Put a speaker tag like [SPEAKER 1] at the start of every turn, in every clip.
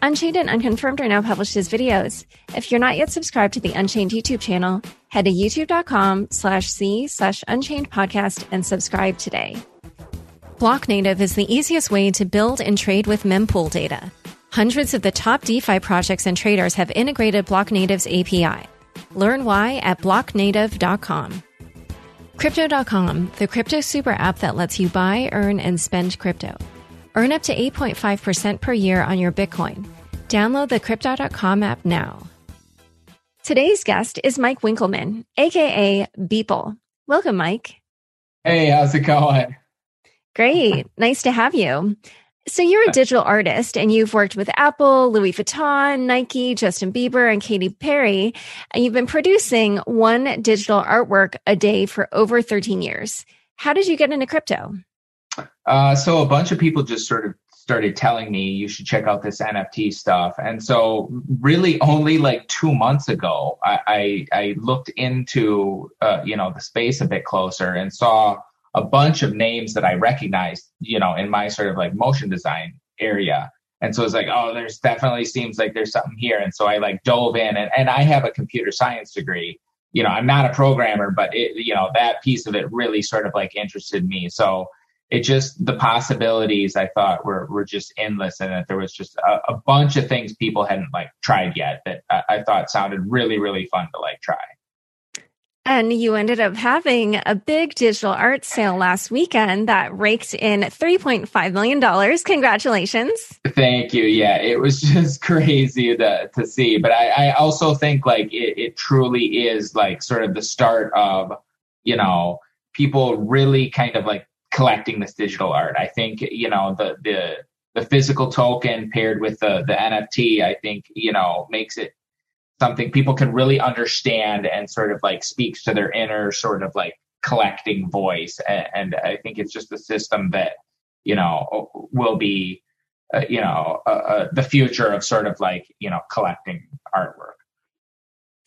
[SPEAKER 1] Unchained and Unconfirmed are now published as videos. If you're not yet subscribed to the Unchained YouTube channel, head to youtube.com slash c slash unchained podcast and subscribe today. Blocknative is the easiest way to build and trade with mempool data. Hundreds of the top DeFi projects and traders have integrated Blocknative's API. Learn why at blocknative.com. Crypto.com, the crypto super app that lets you buy, earn, and spend crypto. Earn up to 8.5% per year on your Bitcoin. Download the Crypto.com app now. Today's guest is Mike Winkelmann, aka Beeple. Welcome, Mike.
[SPEAKER 2] Hey, how's it going?
[SPEAKER 1] Great. nice to have you. So, you're a digital artist and you've worked with Apple, Louis Vuitton, Nike, Justin Bieber, and Katy Perry. And you've been producing one digital artwork a day for over 13 years. How did you get into crypto?
[SPEAKER 2] Uh, so a bunch of people just sort of started telling me you should check out this NFT stuff. And so really only like two months ago, I, I, I looked into, uh, you know, the space a bit closer and saw a bunch of names that I recognized, you know, in my sort of like motion design area. And so it's like, oh, there's definitely seems like there's something here. And so I like dove in and, and I have a computer science degree. You know, I'm not a programmer, but it, you know, that piece of it really sort of like interested me. So it just the possibilities I thought were were just endless, and that there was just a, a bunch of things people hadn't like tried yet that I, I thought sounded really really fun to like try.
[SPEAKER 1] And you ended up having a big digital art sale last weekend that raked in $3.5 million. Congratulations.
[SPEAKER 2] Thank you. Yeah, it was just crazy to, to see. But I, I also think like it, it truly is like sort of the start of, you know, people really kind of like collecting this digital art. I think you know the the the physical token paired with the the NFT. I think you know makes it something people can really understand and sort of like speaks to their inner sort of like collecting voice. And, and I think it's just a system that you know will be uh, you know uh, uh, the future of sort of like you know collecting artwork.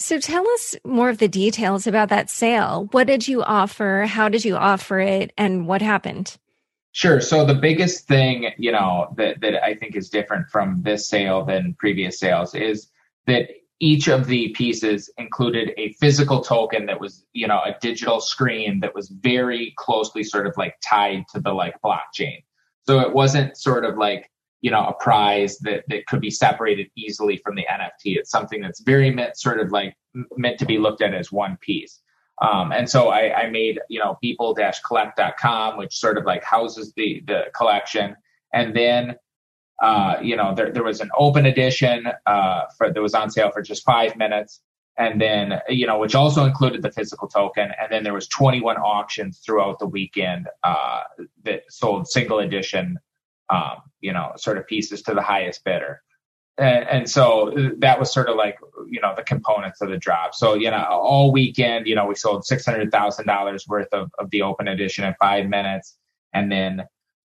[SPEAKER 1] So tell us more of the details about that sale. What did you offer? How did you offer it? And what happened?
[SPEAKER 2] Sure. So the biggest thing, you know, that, that I think is different from this sale than previous sales is that each of the pieces included a physical token that was, you know, a digital screen that was very closely sort of like tied to the like blockchain. So it wasn't sort of like you know a prize that that could be separated easily from the NFT. It's something that's very meant sort of like meant to be looked at as one piece. Um, and so I, I made you know beeple-collect.com, which sort of like houses the the collection, and then uh, you know there there was an open edition uh, for that was on sale for just five minutes. And then, you know, which also included the physical token. And then there was 21 auctions throughout the weekend uh, that sold single edition um, you know, sort of pieces to the highest bidder. And, and, so that was sort of like, you know, the components of the drop. So, you know, all weekend, you know, we sold $600,000 worth of, of the open edition in five minutes. And then,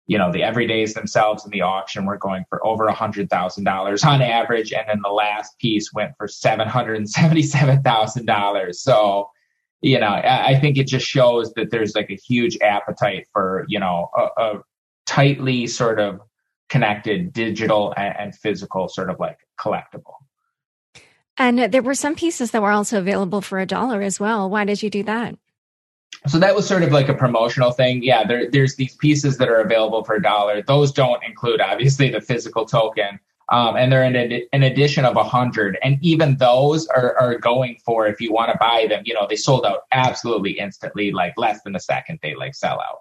[SPEAKER 2] you know, the everydays themselves in the auction were going for over a hundred thousand dollars on average. And then the last piece went for $777,000. So, you know, I, I, think it just shows that there's like a huge appetite for, you know, a, a tightly sort of connected digital and, and physical sort of like collectible.
[SPEAKER 1] And there were some pieces that were also available for a dollar as well. Why did you do that?
[SPEAKER 2] So that was sort of like a promotional thing. Yeah, there, there's these pieces that are available for a dollar. Those don't include obviously the physical token. Um, and they're in a, an addition of a 100 and even those are, are going for if you want to buy them you know they sold out absolutely instantly like less than a second they like sell out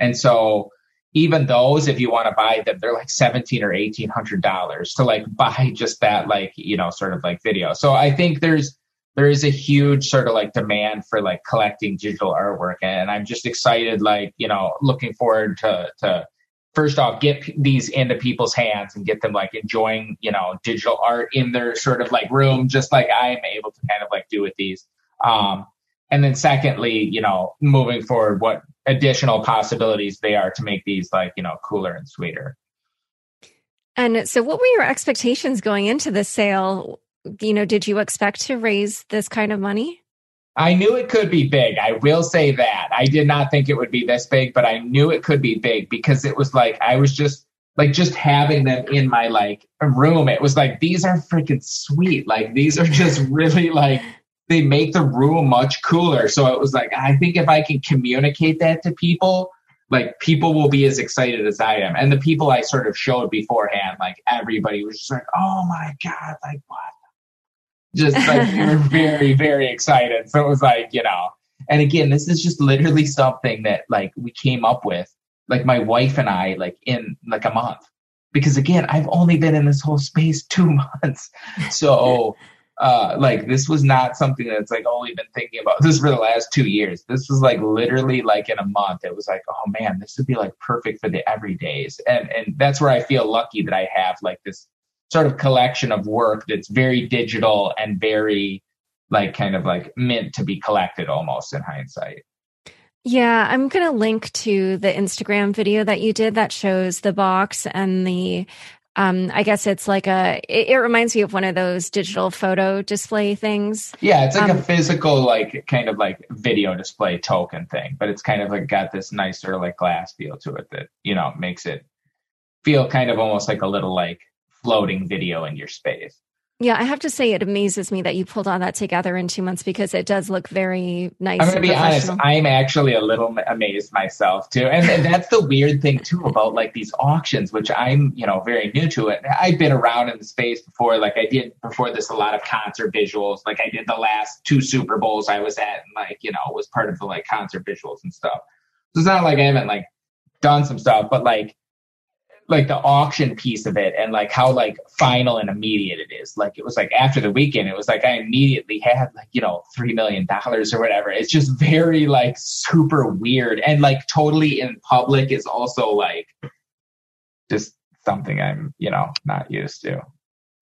[SPEAKER 2] and so even those if you want to buy them they're like 17 or 1800 dollars to like buy just that like you know sort of like video. So i think there's there is a huge sort of like demand for like collecting digital artwork and i'm just excited like you know looking forward to to first off get these into people's hands and get them like enjoying you know digital art in their sort of like room just like i'm able to kind of like do with these. Um and then secondly you know moving forward what additional possibilities they are to make these like you know cooler and sweeter
[SPEAKER 1] and so what were your expectations going into this sale you know, did you expect to raise this kind of money?
[SPEAKER 2] I knew it could be big. I will say that. I did not think it would be this big, but I knew it could be big because it was like I was just like just having them in my like room. It was like these are freaking sweet. Like these are just really like they make the room much cooler. So it was like I think if I can communicate that to people, like people will be as excited as I am. And the people I sort of showed beforehand, like everybody was just like, "Oh my god, like what just like were very, very excited. So it was like, you know, and again, this is just literally something that like we came up with, like my wife and I, like in like a month. Because again, I've only been in this whole space two months. So uh like this was not something that's like only been thinking about this for the last two years. This was like literally like in a month. It was like, oh man, this would be like perfect for the everydays. And and that's where I feel lucky that I have like this sort of collection of work that's very digital and very like kind of like meant to be collected almost in hindsight.
[SPEAKER 1] Yeah, I'm going to link to the Instagram video that you did that shows the box and the um I guess it's like a it, it reminds me of one of those digital photo display things.
[SPEAKER 2] Yeah, it's like um, a physical like kind of like video display token thing, but it's kind of like got this nicer like glass feel to it that, you know, makes it feel kind of almost like a little like floating video in your space.
[SPEAKER 1] Yeah, I have to say it amazes me that you pulled all that together in two months because it does look very nice.
[SPEAKER 2] I'm going to be honest, I'm actually a little amazed myself too, and, and that's the weird thing too about like these auctions, which I'm you know very new to it. I've been around in the space before, like I did before this a lot of concert visuals. Like I did the last two Super Bowls I was at, and like you know was part of the like concert visuals and stuff. So it's not like I haven't like done some stuff, but like like the auction piece of it and like how like final and immediate it is. Like it was like after the weekend, it was like I immediately had like, you know, three million dollars or whatever. It's just very like super weird. And like totally in public is also like just something I'm, you know, not used to.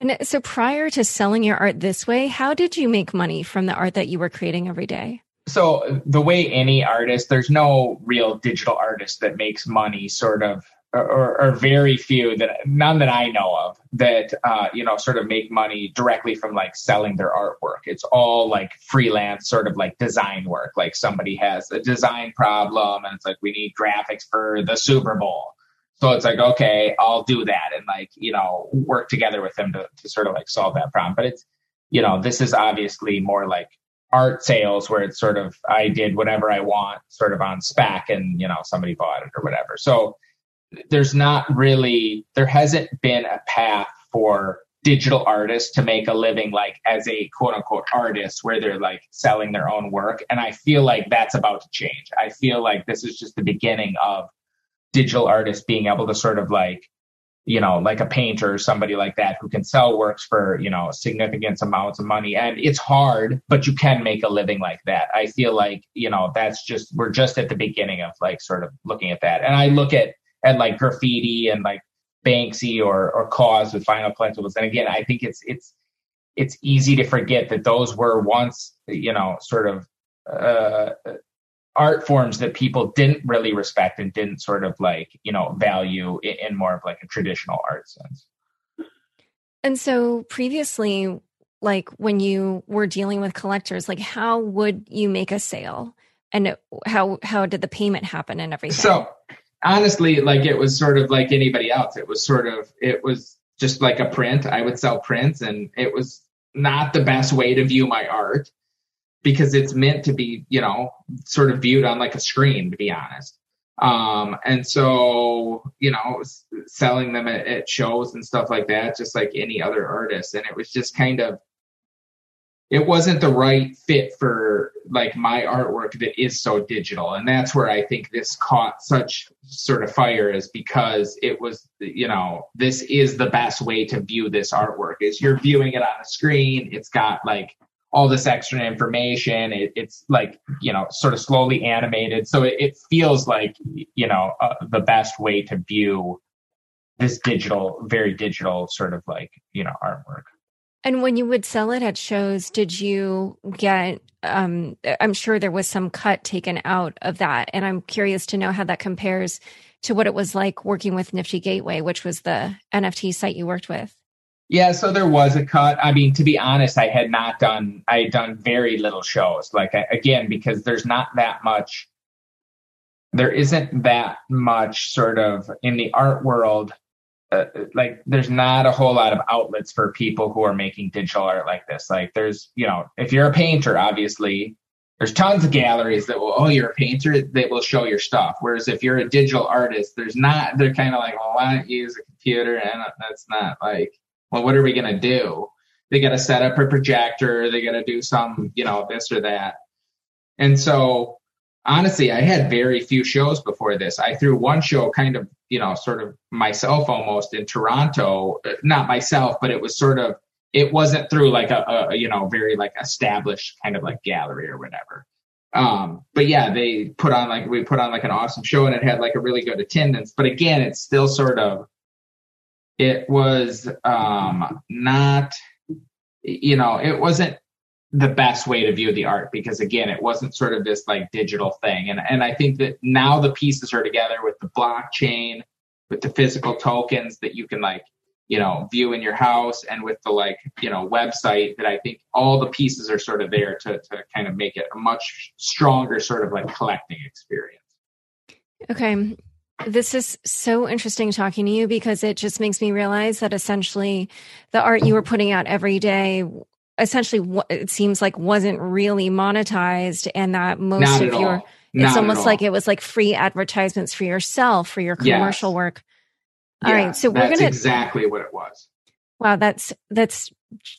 [SPEAKER 1] And so prior to selling your art this way, how did you make money from the art that you were creating every day?
[SPEAKER 2] So the way any artist, there's no real digital artist that makes money sort of or, or, very few that none that I know of that uh, you know sort of make money directly from like selling their artwork. It's all like freelance sort of like design work. Like somebody has a design problem and it's like we need graphics for the Super Bowl. So it's like okay, I'll do that and like you know work together with them to, to sort of like solve that problem. But it's you know this is obviously more like art sales where it's sort of I did whatever I want sort of on spec and you know somebody bought it or whatever. So there's not really there hasn't been a path for digital artists to make a living like as a quote unquote artist where they're like selling their own work. And i feel like that's about to change. I feel like this is just the beginning of digital artists being able to sort of like you know like a painter or somebody like that who can sell works for you know significant amounts of money. And it's hard but you can make a living like that. I feel like you know that's just we're just at the beginning of like sort of looking at that. And i look at and like graffiti and like Banksy or or KAWS with vinyl collectibles. And again, I think it's it's it's easy to forget that those were once you know sort of uh, art forms that people didn't really respect and didn't sort of like you know value in, in more of like a traditional art sense.
[SPEAKER 1] And so previously, like when you were dealing with collectors, like how would you make a sale? And how how did the payment happen and everything?
[SPEAKER 2] So honestly, like it was sort of like anybody else. It was sort of, it was just like a print. I would sell prints and it was not the best way to view my art because it's meant to be, you know, sort of viewed on like a screen, to be honest. Um, and so, you know, selling them at, at shows and stuff like that, just like any other artist. And it was just kind of, it wasn't the right fit for like my artwork that is so digital. And that's where i think this caught such sort of fire is because it was you know this is the best way to view this artwork is you're viewing it on a screen. It's got like all this extra information. It, it's like you know sort of slowly animated. So it, it feels like you know uh, the best way to view this digital very digital sort of like you know artwork
[SPEAKER 1] and when you would sell it at shows, did you get, um, I'm sure there was some cut taken out of that. And I'm curious to know how that compares to what it was like working with Nifty Gateway, which was the NFT site you worked with.
[SPEAKER 2] Yeah, so there was a cut. I mean, to be honest, I had not done, I had done very little shows. Like, again, because there's not that much, there isn't that much sort of in the art world uh, like there's not a whole lot of outlets for people who are making digital art like this. Like there's, you know, if you're a painter, obviously there's tons of galleries that will, oh, you're a painter, they will show your stuff. Whereas if you're a digital artist, there's not, they're kind of like, well, why don't you use a computer? And that's not like, well, what are we going to do? They got to set up a projector. They got to do some, you know, this or that. And so honestly, I had very few shows before this. I threw one show kind of, you know, sort of myself almost in Toronto. Not myself, but it was sort of, it wasn't through like a, a you know, very like established kind of like gallery or whatever. Um, but yeah, they put on like, we put on like an awesome show and it had like a really good attendance. But again, it's still sort of, it was um, not, you know, it wasn't the best way to view the art because again it wasn't sort of this like digital thing and and I think that now the pieces are together with the blockchain with the physical tokens that you can like you know view in your house and with the like you know website that I think all the pieces are sort of there to to kind of make it a much stronger sort of like collecting experience.
[SPEAKER 1] Okay. This is so interesting talking to you because it just makes me realize that essentially the art you were putting out every day essentially what it seems like wasn't really monetized and that most
[SPEAKER 2] Not
[SPEAKER 1] of your it's almost like it was like free advertisements for yourself for your commercial yes. work. All yeah, right, so we're gonna
[SPEAKER 2] exactly what it was.
[SPEAKER 1] Wow, that's that's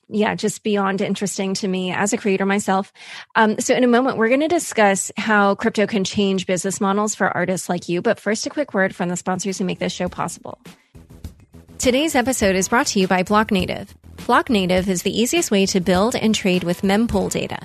[SPEAKER 1] yeah, just beyond interesting to me as a creator myself. Um, so in a moment, we're going to discuss how crypto can change business models for artists like you. But first, a quick word from the sponsors who make this show possible. Today's episode is brought to you by Blocknative. Blocknative is the easiest way to build and trade with mempool data.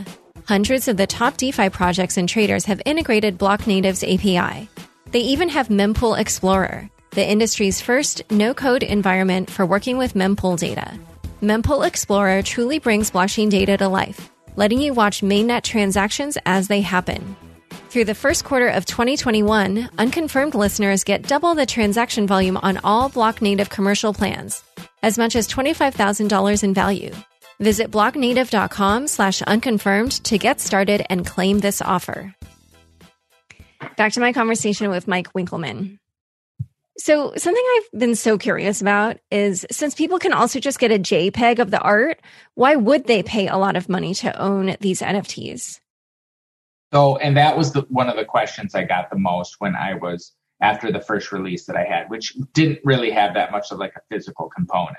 [SPEAKER 1] Hundreds of the top DeFi projects and traders have integrated Blocknative's API. They even have Mempool Explorer, the industry's first no code environment for working with mempool data. Mempool Explorer truly brings blockchain data to life, letting you watch mainnet transactions as they happen. Through the first quarter of 2021, unconfirmed listeners get double the transaction volume on all Blocknative commercial plans as much as $25,000 in value. Visit blocknative.com slash unconfirmed to get started and claim this offer. Back to my conversation with Mike Winkelmann. So something I've been so curious about is since people can also just get a JPEG of the art, why would they pay a lot of money to own these NFTs?
[SPEAKER 2] So, and that was the, one of the questions I got the most when I was after the first release that I had, which didn't really have that much of like a physical component,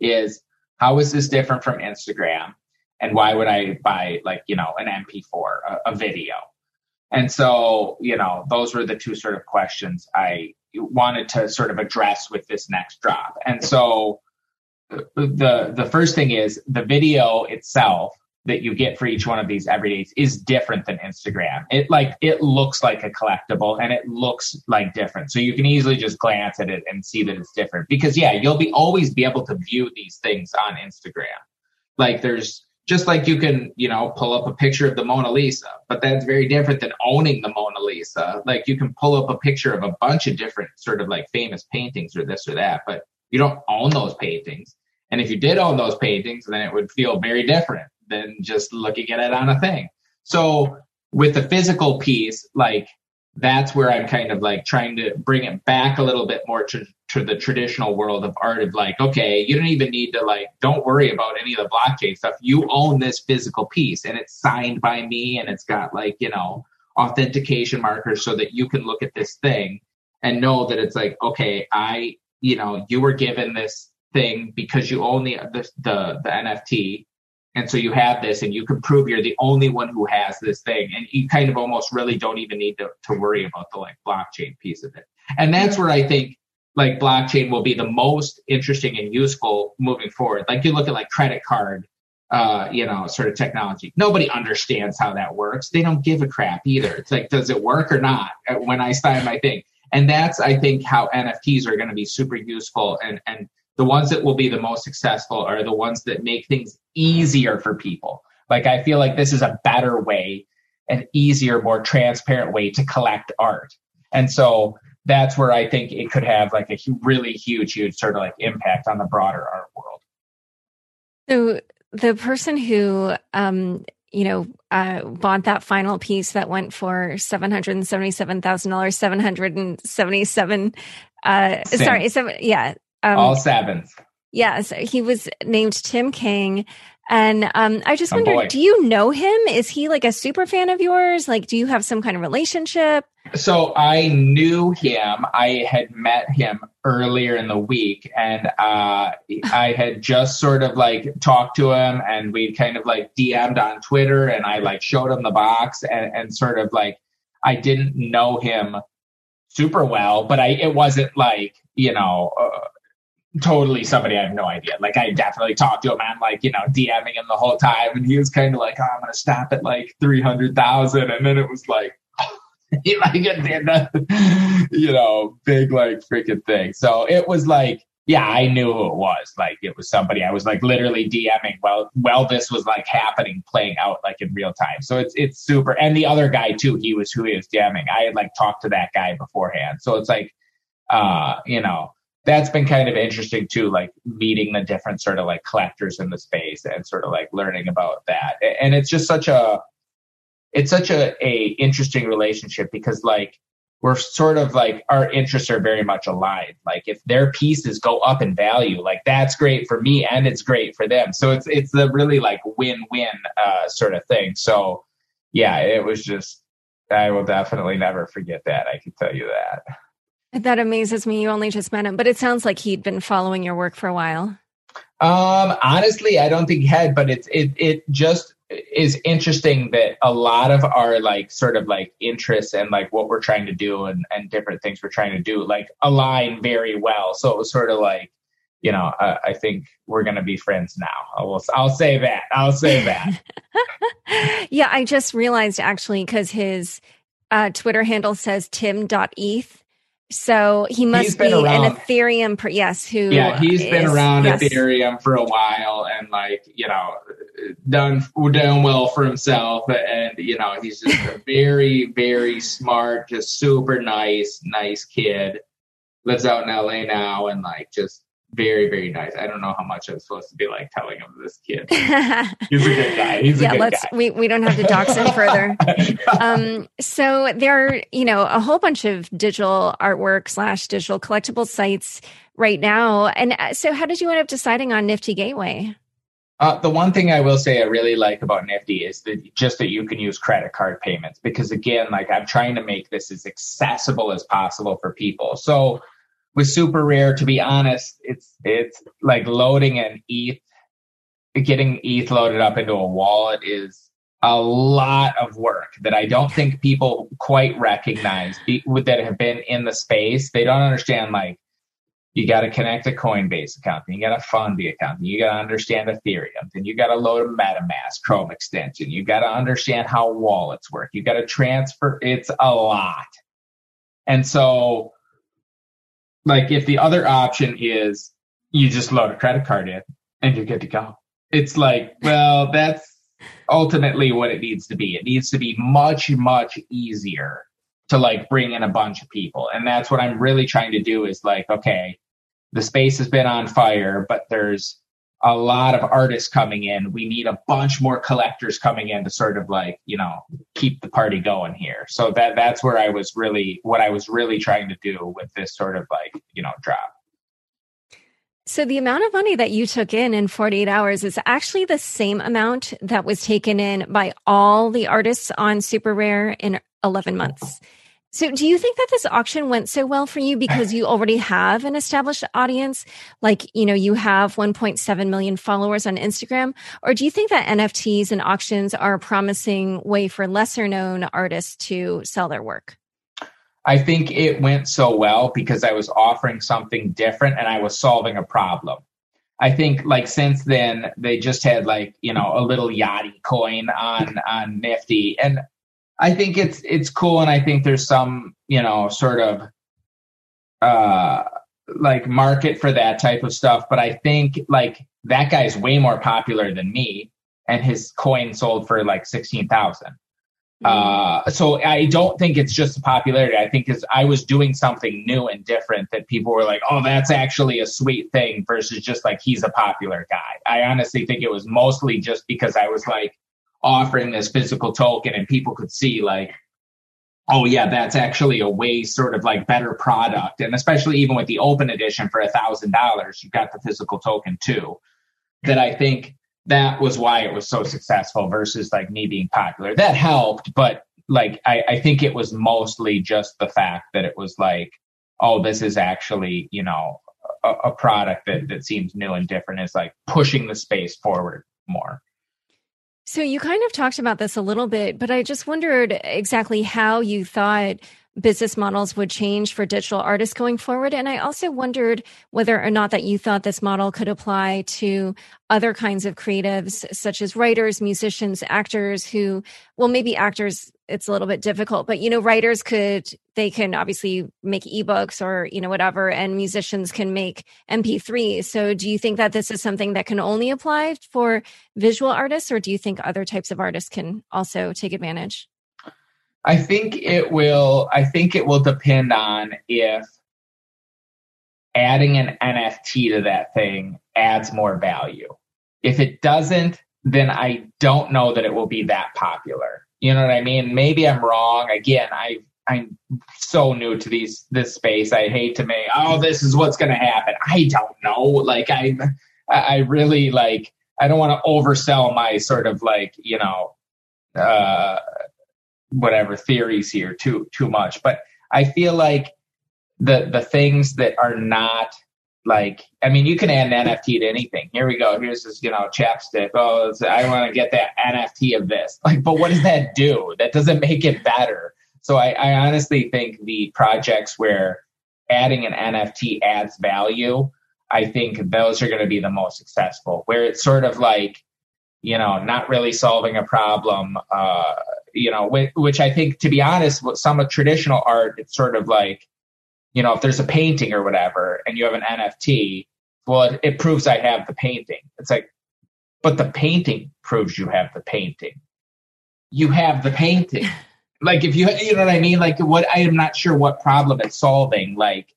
[SPEAKER 2] is how is this different from Instagram? And why would I buy like, you know, an MP4, a, a video? And so, you know, those were the two sort of questions I wanted to sort of address with this next drop. And so uh, the the first thing is the video itself that you get for each one of these everydays is different than Instagram. It like it looks like a collectible and it looks like different. So you can easily just glance at it and see that it's different. Because yeah, you'll be always be able to view these things on Instagram. Like there's just like you can, you know, pull up a picture of the Mona Lisa, but that's very different than owning the Mona Lisa. Like you can pull up a picture of a bunch of different sort of like famous paintings or this or that, but you don't own those paintings. And if you did own those paintings, then it would feel very different than just looking at it on a thing. So with the physical piece, like that's where I'm kind of like trying to bring it back a little bit more to, to the traditional world of art of like, okay, you don't even need to like, don't worry about any of the blockchain stuff. You own this physical piece and it's signed by me and it's got like, you know, authentication markers so that you can look at this thing and know that it's like, okay, I, you know, you were given this thing because you own the, the, the, the NFT. And so you have this and you can prove you're the only one who has this thing. And you kind of almost really don't even need to, to worry about the like blockchain piece of it. And that's where I think like blockchain will be the most interesting and useful moving forward. Like you look at like credit card, uh, you know, sort of technology. Nobody understands how that works. They don't give a crap either. It's like, does it work or not when I sign my thing? And that's, I think, how NFTs are going to be super useful. And, and the ones that will be the most successful are the ones that make things easier for people. Like, I feel like this is a better way, an easier, more transparent way to collect art. And so that's where I think it could have like a really huge, huge sort of like impact on the broader art world.
[SPEAKER 1] So the person who, um, you know, uh, bought that final piece that went for seven hundred and seventy-seven thousand dollars, seven hundred and seventy-seven. Uh, sorry, seven, yeah,
[SPEAKER 2] um, all sevens.
[SPEAKER 1] Yes, he was named Tim King. And um, I just wonder, do you know him? Is he like a super fan of yours? Like, do you have some kind of relationship?
[SPEAKER 2] So I knew him. I had met him earlier in the week, and uh, I had just sort of like talked to him, and we kind of like DM'd on Twitter, and I like showed him the box, and, and sort of like I didn't know him super well, but I it wasn't like you know. Uh, totally somebody I have no idea. Like I definitely talked to him and like, you know, DMing him the whole time and he was kind of like, oh, I'm going to stop at like 300,000. And then it was like, like you know, big like freaking thing. So it was like, yeah, I knew who it was. Like it was somebody I was like literally DMing while while this was like happening, playing out like in real time. So it's it's super. And the other guy too, he was who he was DMing. I had like talked to that guy beforehand. So it's like uh, you know, that's been kind of interesting too, like meeting the different sort of like collectors in the space and sort of like learning about that. And it's just such a, it's such a, a interesting relationship because like we're sort of like our interests are very much aligned. Like if their pieces go up in value, like that's great for me and it's great for them. So it's it's the really like win-win uh, sort of thing. So yeah, it was just I will definitely never forget that. I can tell you that.
[SPEAKER 1] That amazes me. You only just met him, but it sounds like he'd been following your work for a while.
[SPEAKER 2] Um, honestly, I don't think he had, but it's it it just is interesting that a lot of our like sort of like interests and like what we're trying to do and and different things we're trying to do like align very well. So it was sort of like, you know, I, I think we're gonna be friends now. I will. I'll say that. I'll say that.
[SPEAKER 1] yeah, I just realized actually because his uh, Twitter handle says tim.eth so he must be around, an Ethereum, per, yes. Who?
[SPEAKER 2] Yeah, he's is, been around yes. Ethereum for a while, and like you know, done done well for himself, and you know, he's just a very very smart, just super nice, nice kid. Lives out in LA now, and like just very very nice. I don't know how much I'm supposed to be like telling him this kid. He's a good guy. He's a good guy. yeah, let's guy.
[SPEAKER 1] we we don't have to dox him further. um, so there are you know a whole bunch of digital artwork slash digital collectible sites right now. And uh, so, how did you end up deciding on Nifty Gateway?
[SPEAKER 2] Uh, the one thing I will say I really like about Nifty is that just that you can use credit card payments because again, like I'm trying to make this as accessible as possible for people. So with SuperRare, to be honest, it's it's like loading an ETH, getting ETH loaded up into a wallet is a lot of work that I don't think people quite recognize that have been in the space. They don't understand like you got to connect a Coinbase account, then you got to fund the account, then you got to understand Ethereum, then you got to load a MetaMask Chrome extension, you got to understand how wallets work, you got to transfer. It's a lot, and so like if the other option is you just load a credit card in and you're good to go. It's like, well, that's ultimately what it needs to be. It needs to be much, much easier to like bring in a bunch of people. And that's what I'm really trying to do is like, okay, the space has been on fire, but there's a lot of artists coming in. We need a bunch more collectors coming in to sort of like, you know, keep the party going here. So that that's where I was really what I was really trying to do with this sort of like, you know, drop.
[SPEAKER 1] So the amount of money that you took in in 48 hours is actually the same amount that was taken in by all the artists on SuperRare in 11 months. So do you think that this auction went so well for you because you already have an established audience? Like, you know, you have 1.7 million followers on Instagram. Or do you think that NFTs and auctions are a promising way for lesser known artists to sell their work?
[SPEAKER 2] I think it went so well because I was offering something different and I was solving a problem. I think like since then they just had like, you know, a Lil Yachty coin on on Nifty. And I think it's it's cool, and I think there's some you know sort of uh like market for that type of stuff. But I think like that guy's way more popular than me, and his coin sold for like sixteen thousand. Mm. Uh, so I don't think it's just the popularity. I think is I was doing something new and different that people were like, "Oh, that's actually a sweet thing," versus just like he's a popular guy. I honestly think it was mostly just because I was like, offering this physical token and people could see like oh yeah that's actually a way sort of like better product. And especially even with the open edition for a thousand dollars you got the physical token too that i think that was why it was so successful versus like me being popular. That helped but like i, I think it was mostly just the fact that it was like oh this is actually you know a, a product that, that seems new and different. Is like pushing the space forward more
[SPEAKER 1] so you kind of talked about this a little bit, but I just wondered exactly how you thought business models would change for digital artists going forward. And I also wondered whether or not that you thought this model could apply to other kinds of creatives, such as writers, musicians, actors who, well, maybe actors, it's a little bit difficult, but you know, writers could, they can obviously make ebooks or, you know, whatever, and musicians can make MP3. So do you think that this is something that can only apply for visual artists, or do you think other types of artists can also take advantage?
[SPEAKER 2] I think it will. I think it will depend on if adding an NFT to that thing adds more value. If it doesn't, then I don't know that it will be that popular. You know what I mean? Maybe I'm wrong. Again, I I'm so new to these this space. I hate to make oh this is what's going to happen. I don't know. Like I I really like I don't want to oversell my sort of like you know uh whatever theories here too too much. But I feel like the the things that are not like I mean you can add an NFT to anything. Here we go. Here's this you know chapstick. Oh, I want to get that NFT of this. Like, but what does that do? That doesn't make it better. So I, I honestly think the projects where adding an NFT adds value, I think those are going to be the most successful. Where it's sort of like you know, not really solving a problem, uh, you know, which, which I think, to be honest, with some of traditional art, it's sort of like, you know, if there's a painting or whatever and you have an NFT, well, it, it proves I have the painting. It's like, but the painting proves you have the painting. You have the painting. like if you, you know what I mean? Like what, I am not sure what problem it's solving. Like,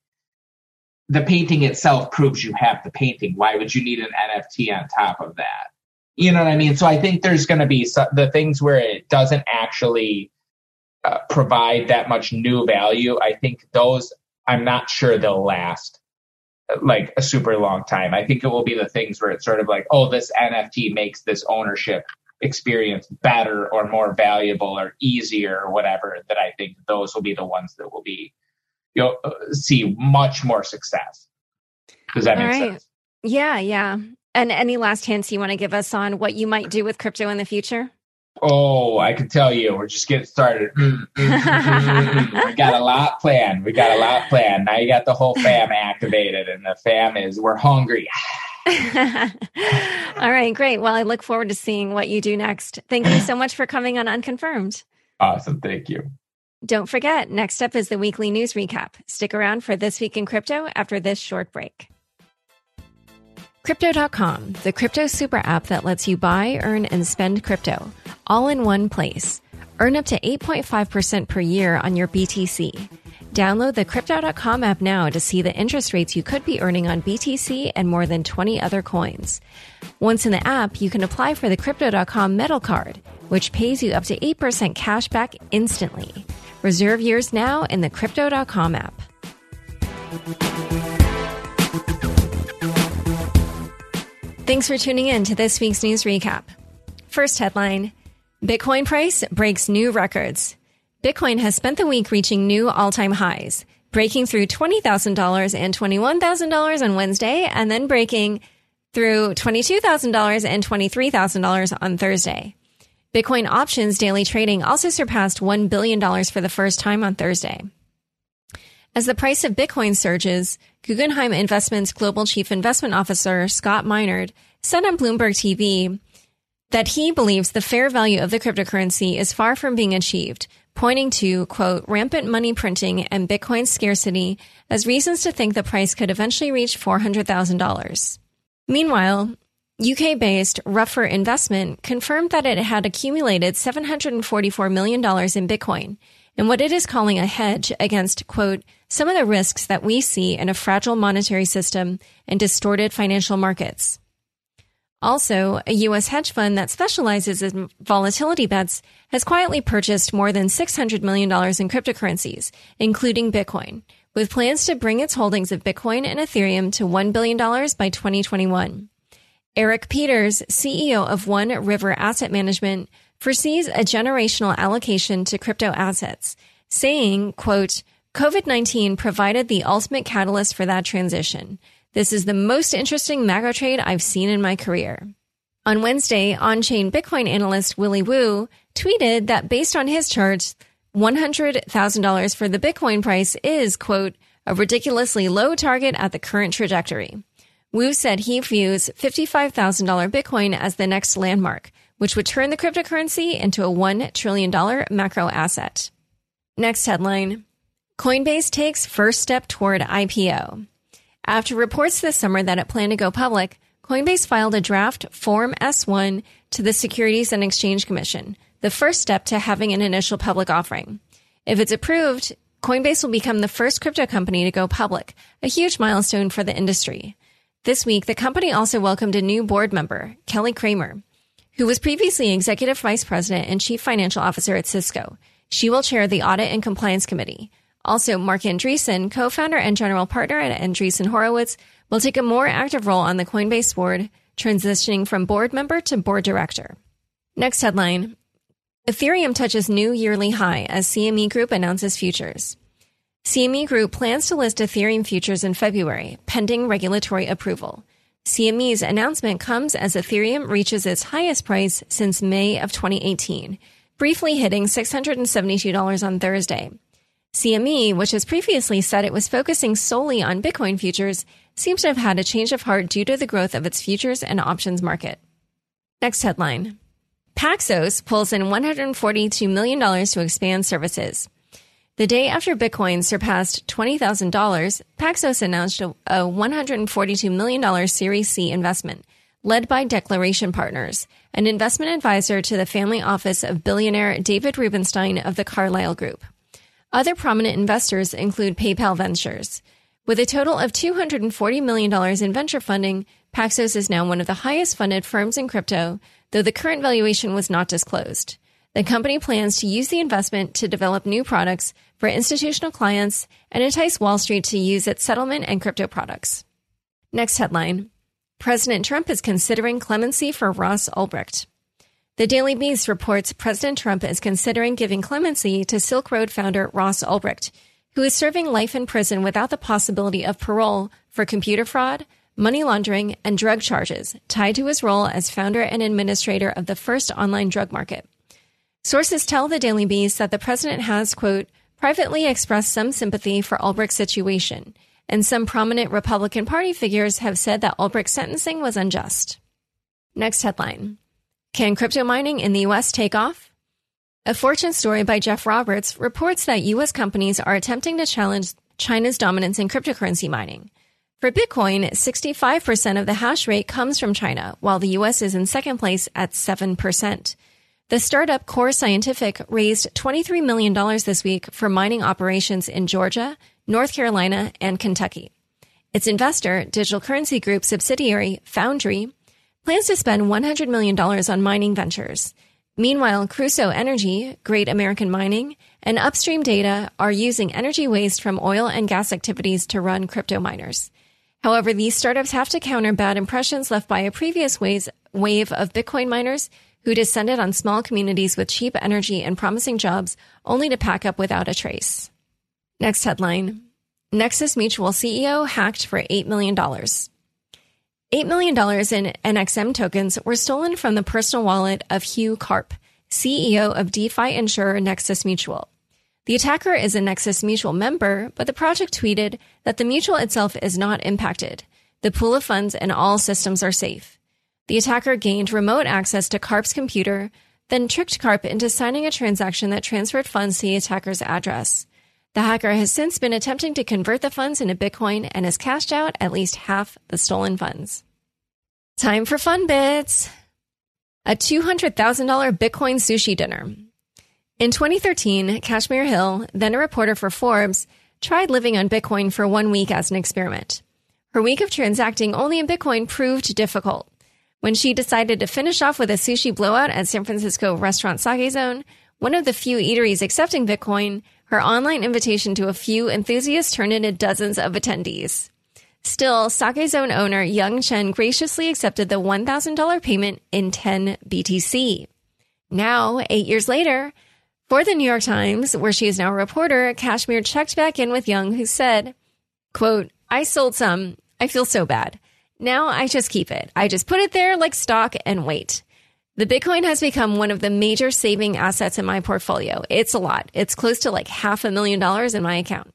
[SPEAKER 2] the painting itself proves you have the painting. Why would you need an NFT on top of that? You know what I mean? So I think there's going to be some, the things where it doesn't actually uh, provide that much new value. I think those, I'm not sure they'll last uh, like a super long time. I think it will be the things where it's sort of like, oh, this NFT makes this ownership experience better or more valuable or easier or whatever. That I think those will be the ones that will be, you'll uh, see much more success. Does that All make right. sense?
[SPEAKER 1] Yeah, yeah. And any last hints you want to give us on what you might do with crypto in the future?
[SPEAKER 2] Oh, I can tell you, we're just getting started. Mm, mm, mm, we got a lot planned. We got a lot planned. Now you got the whole fam activated, and the fam is we're hungry.
[SPEAKER 1] All right, great. Well, I look forward to seeing what you do next. Thank you so much for coming on Unconfirmed.
[SPEAKER 2] Awesome. Thank you.
[SPEAKER 1] Don't forget, next up is the weekly news recap. Stick around for This Week in Crypto after this short break. Crypto.com, the crypto super app that lets you buy, earn, and spend crypto all in one place. Earn up to 8.5% per year on your BTC. Download the Crypto.com app now to see the interest rates you could be earning on BTC and more than 20 other coins. Once in the app, you can apply for the Crypto.com Metal Card, which pays you up to 8% cash back instantly. Reserve yours now in the Crypto.com app. Thanks for tuning in to this week's news recap. First headline Bitcoin price breaks new records. Bitcoin has spent the week reaching new all time highs, breaking through $20,000 and $21,000 on Wednesday, and then breaking through $22,000 and $23,000 on Thursday. Bitcoin options daily trading also surpassed $1 billion for the first time on Thursday. As the price of Bitcoin surges, Guggenheim Investments Global Chief Investment Officer Scott Minerd said on Bloomberg TV that he believes the fair value of the cryptocurrency is far from being achieved, pointing to, quote, rampant money printing and Bitcoin scarcity as reasons to think the price could eventually reach $400,000. Meanwhile, UK based Ruffer Investment confirmed that it had accumulated $744 million in Bitcoin and what it is calling a hedge against, quote, some of the risks that we see in a fragile monetary system and distorted financial markets. Also, a U.S. hedge fund that specializes in volatility bets has quietly purchased more than $600 million in cryptocurrencies, including Bitcoin, with plans to bring its holdings of Bitcoin and Ethereum to $1 billion by 2021. Eric Peters, CEO of One River Asset Management, foresees a generational allocation to crypto assets, saying, quote, COVID-19 provided the ultimate catalyst for that transition. This is the most interesting macro trade I've seen in my career. On Wednesday, on-chain Bitcoin analyst Willy Woo tweeted that based on his charts, $100,000 for the Bitcoin price is, quote, a ridiculously low target at the current trajectory. Woo said he views $55,000 Bitcoin as the next landmark, which would turn the cryptocurrency into a $1 trillion macro asset. Next headline Coinbase takes first step toward IPO. After reports this summer that it planned to go public, Coinbase filed a draft Form S1 to the Securities and Exchange Commission, the first step to having an initial public offering. If it's approved, Coinbase will become the first crypto company to go public, a huge milestone for the industry. This week, the company also welcomed a new board member, Kelly Kramer who was previously executive vice president and chief financial officer at Cisco. She will chair the audit and compliance committee. Also, Marc Andreessen, co-founder and general partner at Andreessen Horowitz, will take a more active role on the Coinbase board, transitioning from board member to board director. Next headline. Ethereum touches new yearly high as CME Group announces futures. CME Group plans to list Ethereum futures in February, pending regulatory approval. CME's announcement comes as Ethereum reaches its highest price since May of 2018, briefly hitting $672 on Thursday. CME, which has previously said it was focusing solely on Bitcoin futures, seems to have had a change of heart due to the growth of its futures and options market. Next headline Paxos pulls in $142 million to expand services. The day after Bitcoin surpassed $20,000, Paxos announced a, $142 million Series C investment led by Declaration Partners, an investment advisor to the family office of billionaire David Rubenstein of the Carlyle Group. Other prominent investors include PayPal Ventures. With a total of $240 million in venture funding, Paxos is now one of the highest funded firms in crypto, though the current valuation was not disclosed. The company plans to use the investment to develop new products for institutional clients and entice Wall Street to use its settlement and crypto products. Next headline President Trump is considering clemency for Ross Ulbricht. The Daily Beast reports President Trump is considering giving clemency to Silk Road founder Ross Ulbricht, who is serving life in prison without the possibility of parole for computer fraud, money laundering, and drug charges tied to his role as founder and administrator of the first online drug market. Sources tell the Daily Beast that the president has, quote, privately expressed some sympathy for Ulbricht's situation, and some prominent Republican Party figures have said that Ulbricht's sentencing was unjust. Next headline Can crypto mining in the U.S. take off? A Fortune story by Jeff Roberts reports that U.S. companies are attempting to challenge China's dominance in cryptocurrency mining. For Bitcoin, 65% of the hash rate comes from China, while the U.S. is in second place at 7%. The startup Core Scientific raised $23 million this week for mining operations in Georgia, North Carolina, and Kentucky. Its investor, digital currency group subsidiary Foundry, plans to spend $100 million on mining ventures. Meanwhile, Crusoe Energy, Great American Mining, and Upstream Data are using energy waste from oil and gas activities to run crypto miners. However, these startups have to counter bad impressions left by a previous wave of Bitcoin miners who descended on small communities with cheap energy and promising jobs only to pack up without a trace. Next headline Nexus Mutual CEO hacked for $8 million. $8 million in NXM tokens were stolen from the personal wallet of Hugh Karp, CEO of DeFi insurer Nexus Mutual. The attacker is a Nexus Mutual member, but the project tweeted that the mutual itself is not impacted. The pool of funds and all systems are safe. The attacker gained remote access to Karp's computer, then tricked Karp into signing a transaction that transferred funds to the attacker's address. The hacker has since been attempting to convert the funds into Bitcoin and has cashed out at least half the stolen funds. Time for fun bits. A $200,000 Bitcoin sushi dinner. In 2013, Kashmir Hill, then a reporter for Forbes, tried living on Bitcoin for one week as an experiment. Her week of transacting only in Bitcoin proved difficult. When she decided to finish off with a sushi blowout at San Francisco restaurant Sake Zone, one of the few eateries accepting Bitcoin, her online invitation to a few enthusiasts turned into dozens of attendees. Still, Sake Zone owner Young Chen graciously accepted the $1,000 payment in 10 BTC. Now, eight years later, for the New York Times, where she is now a reporter, Kashmir checked back in with Young, who said, quote, I sold some. I feel so bad. Now I just keep it. I just put it there like stock and wait. The Bitcoin has become one of the major saving assets in my portfolio. It's a lot. It's close to like half a million dollars in my account.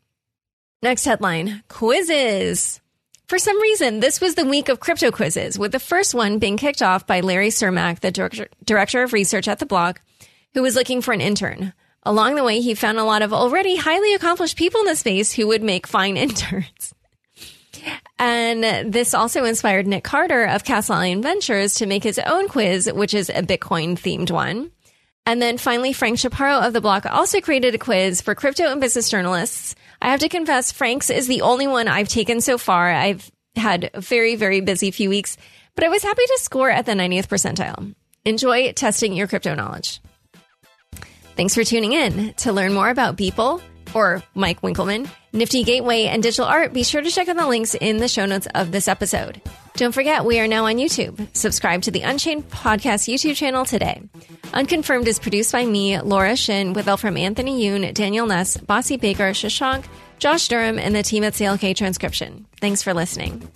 [SPEAKER 1] Next headline quizzes. For some reason, this was the week of crypto quizzes, with the first one being kicked off by Larry Cermak, the director, director of research at the Block, who was looking for an intern. Along the way, he found a lot of already highly accomplished people in the space who would make fine interns. And this also inspired Nick Carter of Castle Island Ventures to make his own quiz, which is a Bitcoin themed one. And then finally, Frank Chaparro of the block also created a quiz for crypto and business journalists. I have to confess, Frank's is the only one I've taken so far. I've had a very, very busy few weeks, but I was happy to score at the 90th percentile. Enjoy testing your crypto knowledge. Thanks for tuning in. To learn more about Beeple or Mike Winkelmann, Nifty Gateway, and digital art, be sure to check out the links in the show notes of this episode. Don't forget, we are now on YouTube. Subscribe to the Unchained Podcast YouTube channel today. Unconfirmed is produced by me, Laura Shin, with help from Anthony Yoon, Daniel Nuss, Bossi Baker, Shashank, Josh Durham, and the team at CLK Transcription. Thanks for listening.